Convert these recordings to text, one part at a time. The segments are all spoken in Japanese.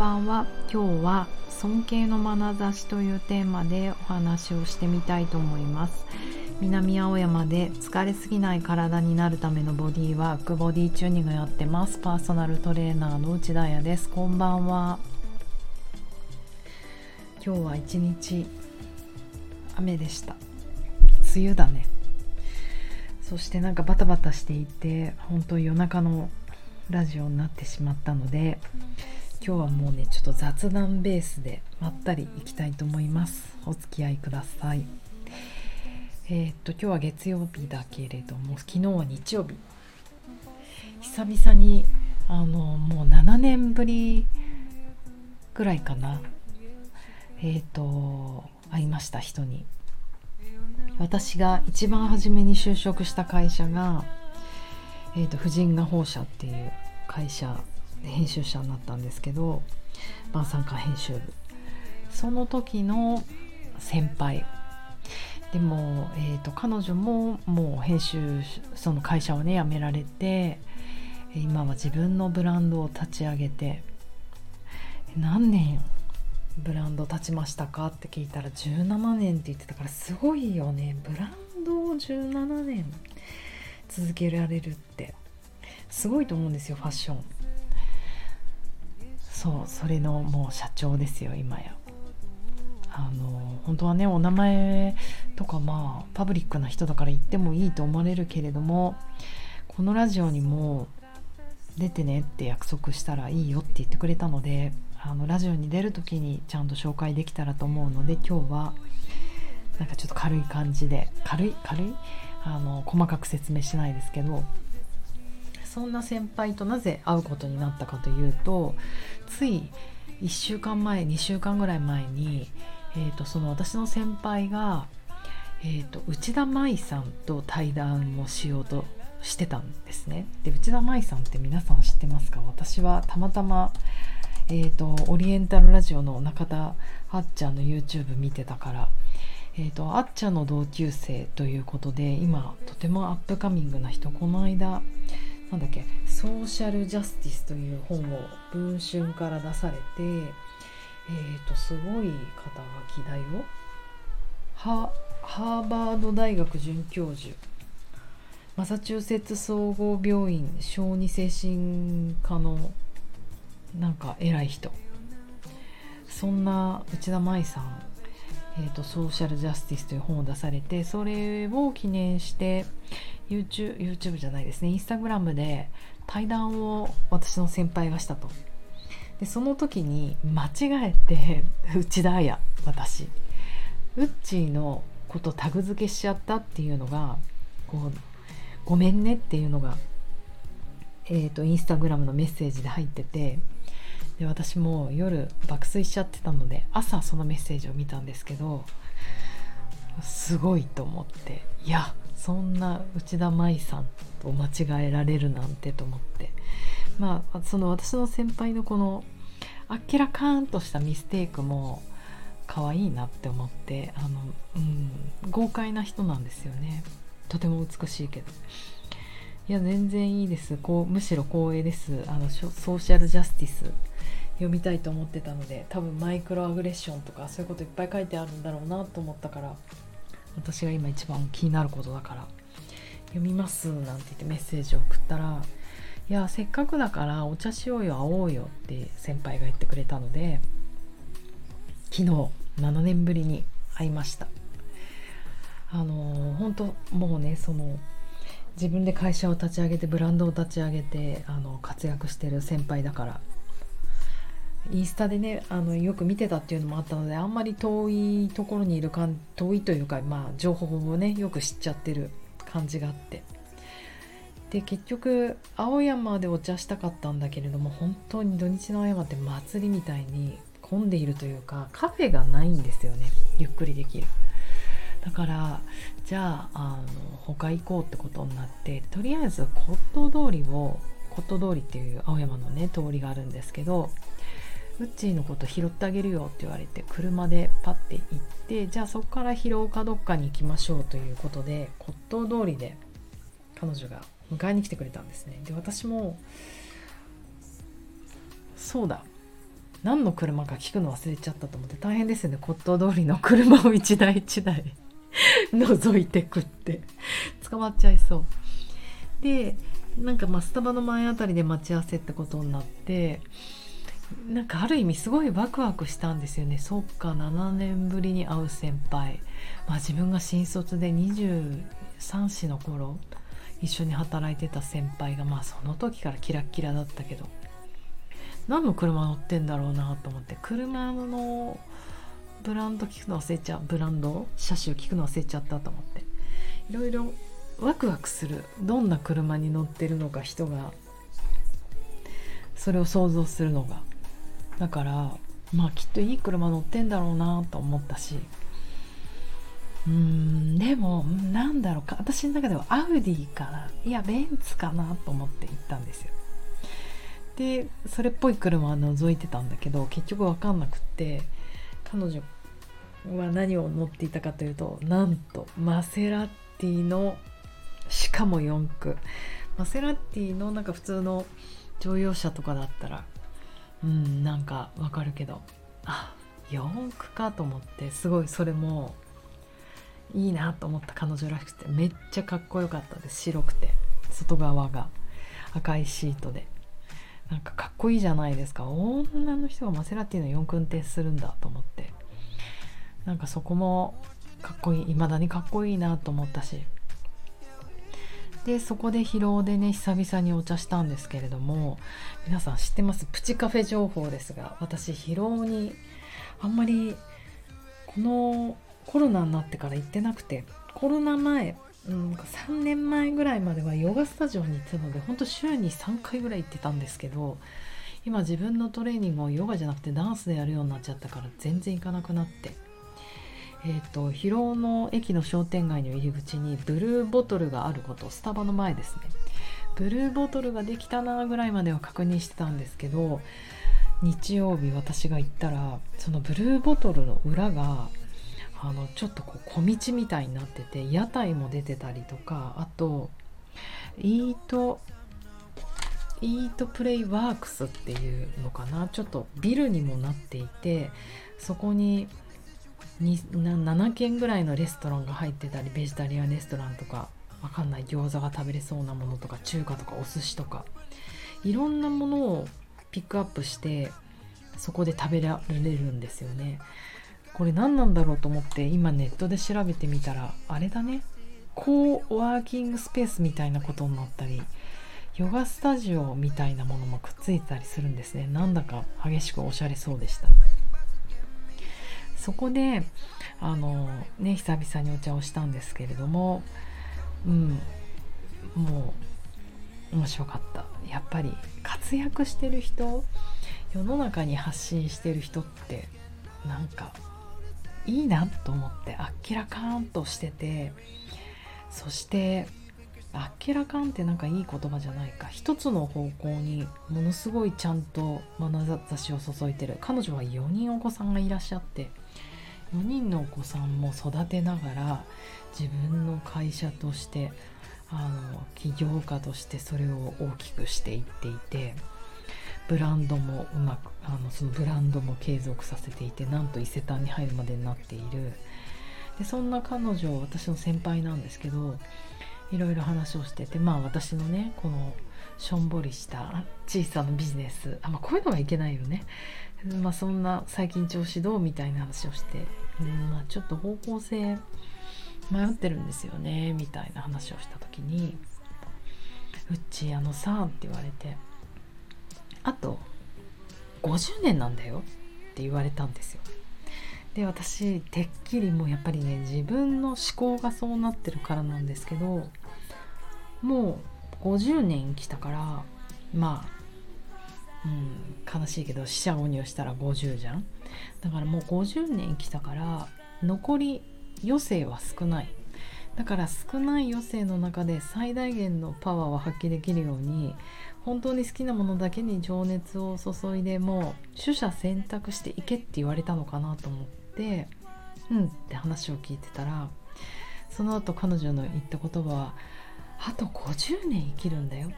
ばんは。今日は尊敬の眼差しというテーマでお話をしてみたいと思います。南青山で疲れすぎない体になるためのボディワークボディチューニングやってます。パーソナルトレーナーの内田彩です。こんばんは。今日は一日雨でした。梅雨だね。そしてなんかバタバタしていて本当夜中のラジオになってしまったので今日はもうねちょっと雑談ベースでまったりいきたいと思います。お付き合いください。えー、っと今日は月曜日だけれども昨日は日曜日。久々にあのもう7年ぶりぐらいかな。えっ、と会いました人に。私が一番初めに就職した会社がえーと、婦人画報社っていう会社編集者になったんですけど晩餐館編集部。その時の先輩。でも、えーと、彼女ももう編集その会社をね辞められて今は自分のブランドを立ち上げて何年ブランド立ちましたかって聞いたら17年って言ってたからすごいよね。ブランドを17年続けられるって。すごいと思うんですよファッション。そうそれのもう社長ですよ今や。あの本当はねお名前とかまあパブリックな人だから言ってもいいと思われるけれどもこのラジオにも出てねって約束したらいいよって言ってくれたのであのラジオに出る時にちゃんと紹介できたらと思うので今日はなんかちょっと軽い感じで軽い軽い？あの細かく説明しないですけどそんな先輩となぜ会うことになったかというとつい1週間前2週間ぐらい前に、えーと、その私の先輩が、えーと、内田舞さんと対談をしようとしてたんですね。で内田舞さんって皆さん知ってますか？私はたまたま、えーとオリエンタルラジオの中田はっちゃんの YouTube 見てたからえーと、あっちゃんの同級生ということで今とてもアップカミングな人この間なんだっけ「ソーシャルジャスティス」という本を文春から出されて、えーと、すごい肩書きだよ。ハーバード大学准教授。マサチューセッツ総合病院小児精神科のなんか偉い人。そんな内田舞さんえーと、ソーシャルジャスティスという本を出されてそれを記念して YouTube, YouTube じゃないですねインスタグラムで対談を私の先輩がしたと。でその時に間違えて内田彩私。ウッチーのことタグ付けしちゃったっていうのがこうごめんねっていうのがえーとインスタグラムのメッセージで入っててで私も夜爆睡しちゃってたので朝そのメッセージを見たんですけどすごいと思っていやそんな内田舞さんと間違えられるなんてと思って。まあその私の先輩のこのあっけらかんとしたミステイクも可愛いなって思ってあの、うん、豪快な人なんですよね。とても美しいけど。いや全然いいです。こうむしろ光栄です。あのソーシャルジャスティス。読みたいと思ってたので多分マイクロアグレッションとかそういうこといっぱい書いてあるんだろうなと思ったから私が今一番気になることだから読みますなんて言ってメッセージを送ったらいやせっかくだからお茶しようよ会おうよって先輩が言ってくれたので昨日7年ぶりに会いました。あの本当もうねその自分で会社を立ち上げてブランドを立ち上げてあの活躍してる先輩だから。インスタでねあのよく見てたっていうのもあったのであんまり遠いところにいるか遠いというか、まあ、情報をねよく知っちゃってる感じがあって。で結局青山でお茶したかったんだけれども本当に土日の青山って祭りみたいに混んでいるというかカフェがないんですよね。ゆっくりできる。だからじゃああの他行こうってことになってとりあえず骨董通りを骨董通りっていう青山のね通りがあるんですけどウッチーのこと拾ってあげるよって言われて車でパッて行ってじゃあそこから拾うかどっかに行きましょうということで骨董通りで彼女が迎えに来てくれたんですね。で私もそうだ。何の車か聞くの忘れちゃったと思って大変ですよね。骨董通りの車を一台一台。覗いてくって。捕まっちゃいそう。でなんかまあスタバの前あたりで待ち合わせってことになってなんかある意味すごいワクワクしたんですよね。そっか7年ぶりに会う先輩、まあ、自分が新卒で23歳の頃一緒に働いてた先輩がまあその時からキラッキラだったけど。何の車乗ってんだろうなと思って車のブランド聞くの忘れちゃう。ブランド車種聞くの忘れちゃったと思って。いろいろワクワクする。どんな車に乗ってるのか人が。それを想像するのが。だからまあきっといい車乗ってんだろうなと思ったし。うーんでもなんだろう。か私の中ではアウディかな。いやベンツかなと思って行ったんですよ。でそれっぽい車は覗いてたんだけど結局分かんなくって。彼女は何を乗っていたかというとなんとマセラティのしかも4駆。マセラティのなんか普通の乗用車とかだったらうんなんかわかるけどあ4駆かと思ってすごいそれもいいなと思った彼女らしくてめっちゃかっこよかったです。白くて。外側が赤いシートで。なんかかっこいいじゃないですか。女の人がマセラティの4駆運転するんだと思って。なんかそこもかっこいい未だにかっこいいなと思ったし。でそこで疲労でね久々にお茶したんですけれども皆さん知ってます？プチカフェ情報ですが私疲労にあんまりこのコロナになってから行ってなくてコロナ前、うん、3年前ぐらいまではヨガスタジオに行ってたのでほんと週に3回ぐらい行ってたんですけど今自分のトレーニングをヨガじゃなくてダンスでやるようになっちゃったから全然行かなくなって。えーと、広尾の駅の商店街の入り口にブルーボトルがあることスタバの前ですね。ブルーボトルができたなぐらいまでは確認してたんですけど日曜日私が行ったらそのブルーボトルの裏があのちょっとこう小道みたいになってて屋台も出てたりとかあとイートイートプレイワークスっていうのかな。ちょっとビルにもなっていてそこに7軒ぐらいのレストランが入ってたりベジタリアンレストランとかわかんない餃子が食べれそうなものとか中華とかお寿司とか。いろんなものをピックアップしてそこで食べられるんですよね。これ何なんだろうと思って今ネットで調べてみたらあれだね。コーワーキングスペースみたいなことになったりヨガスタジオみたいなものもくっついてたりするんですね。なんだか激しくおしゃれそうでした。そこであのね久々にお茶をしたんですけれどもうんもう面白かった。やっぱり活躍してる人世の中に発信してる人ってなんかいいなと思ってあっけらかんとしててそしてあっけらかんってなんかいい言葉じゃないか。一つの方向にものすごいちゃんと眼差しを注いでる。彼女は4人お子さんがいらっしゃって4人のお子さんも育てながら自分の会社としてあの起業家としてそれを大きくしていっていてブランドもうまくあのそのブランドも継続させていてなんと伊勢丹に入るまでになっている。でそんな彼女私の先輩なんですけどいろいろ話をしててまあ私のねこのしょんぼりした小さなビジネスあ、まあ、こういうのはいけないよね。まあ、そんな最近調子どうみたいな話をして、うんまあ、ちょっと方向性迷ってるんですよねみたいな話をした時に「うっちあのさ」って言われて「あと50年なんだよ」って言われたんですよ。で私てっきりもうやっぱりね自分の思考がそうなってるからなんですけどもう50年生きたからまあうん、悲しいけど死者誤入したら50じゃんだからもう50年来たから残り余生は少ないだから少ない余生の中で最大限のパワーを発揮できるように本当に好きなものだけに情熱を注いでもう取捨選択していけって言われたのかなと思ってうんって話を聞いてたらその後彼女の言った言葉はあと50年生きるんだよ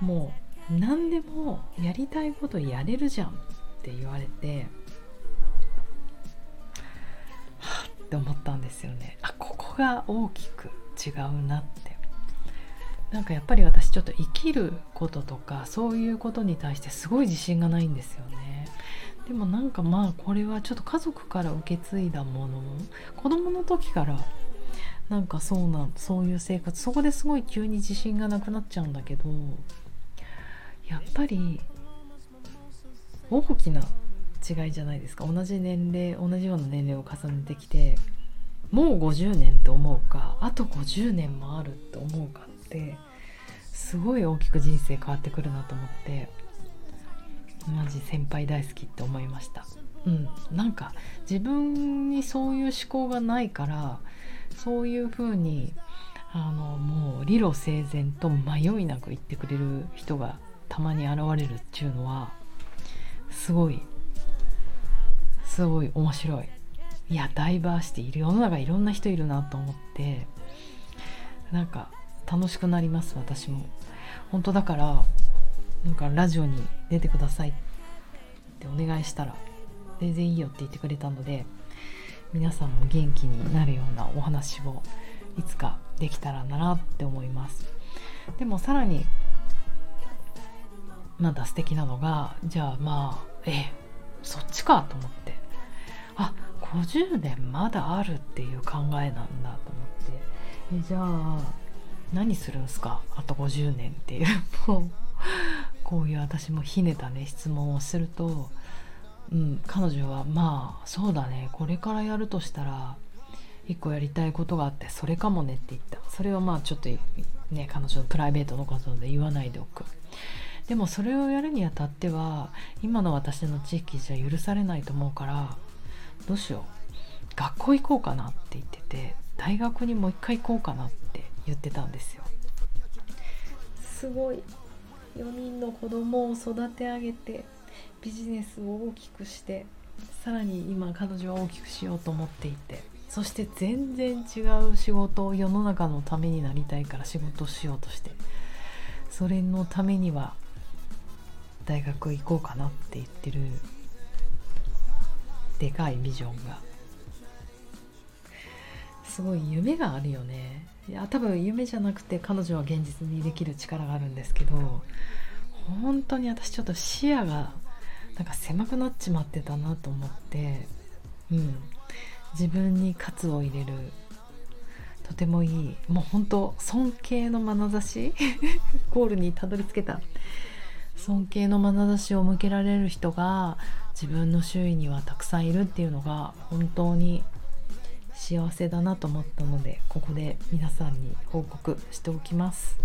もう何でもやりたいことやれるじゃんっって言われてはっって思ったんですよね。あここが大きく違うなって。なんかやっぱり私ちょっと生きることとかそういうことに対してすごい自信がないんですよね。でもなんかまあこれはちょっと家族から受け継いだもの子供の時からなんかそうなそういう生活そこですごい急に自信がなくなっちゃうんだけどやっぱり大きな違いじゃないですか。同じ年齢同じような年齢を重ねてきてもう50年と思うかあと50年もあると思うかってすごい大きく人生変わってくるなと思ってマジ先輩大好きって思いました。うん。なんか自分にそういう思考がないからそういう風にあのもう理路整然と迷いなく言ってくれる人がたまに現れるっていうのはすごいすごい面白い。いやダイバーシティいる世の中いろんな人いるなと思ってなんか楽しくなります私も。本当だからなんかラジオに出てください。ってお願いしたら全然いいよって言ってくれたので皆さんも元気になるようなお話をいつかできたらなって思います。でもさらにまだ素敵なのがじゃあまあえそっちかと思って。あ50年まだあるっていう考えなんだと思って。えじゃあ何するんすか？あと50年っていう もうこういう私もひねたね質問をすると、うん、彼女はまあそうだねこれからやるとしたら一個やりたいことがあってそれかもねって言った。それはまあちょっとね彼女のプライベートのことで言わないでおく。でもそれをやるにあたっては今の私の地域じゃ許されないと思うからどうしよう。学校行こうかなって言ってて大学にもう一回行こうかなって言ってたんですよ。すごい。4人の子供を育て上げてビジネスを大きくしてさらに今彼女は大きくしようと思っていてそして全然違う仕事を世の中のためになりたいから仕事をしようとしてそれのためには大学行こうかなって言ってるでかいビジョンがすごい夢があるよね。いや多分夢じゃなくて彼女は現実にできる力があるんですけど本当に私ちょっと視野がなんか狭くなっちまってたなと思ってうん。自分に喝を入れるとてもいいもう本当尊敬の眼差し ゴールにたどり着けた。尊敬の眼差しを向けられる人が自分の周囲にはたくさんいるっていうのが本当に幸せだなと思ったのでここで皆さんに報告しておきます、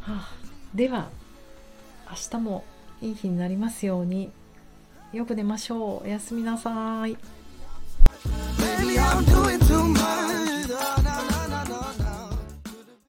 はあ、では明日もいい日になりますようによく寝ましょう。おやすみなさい。Baby,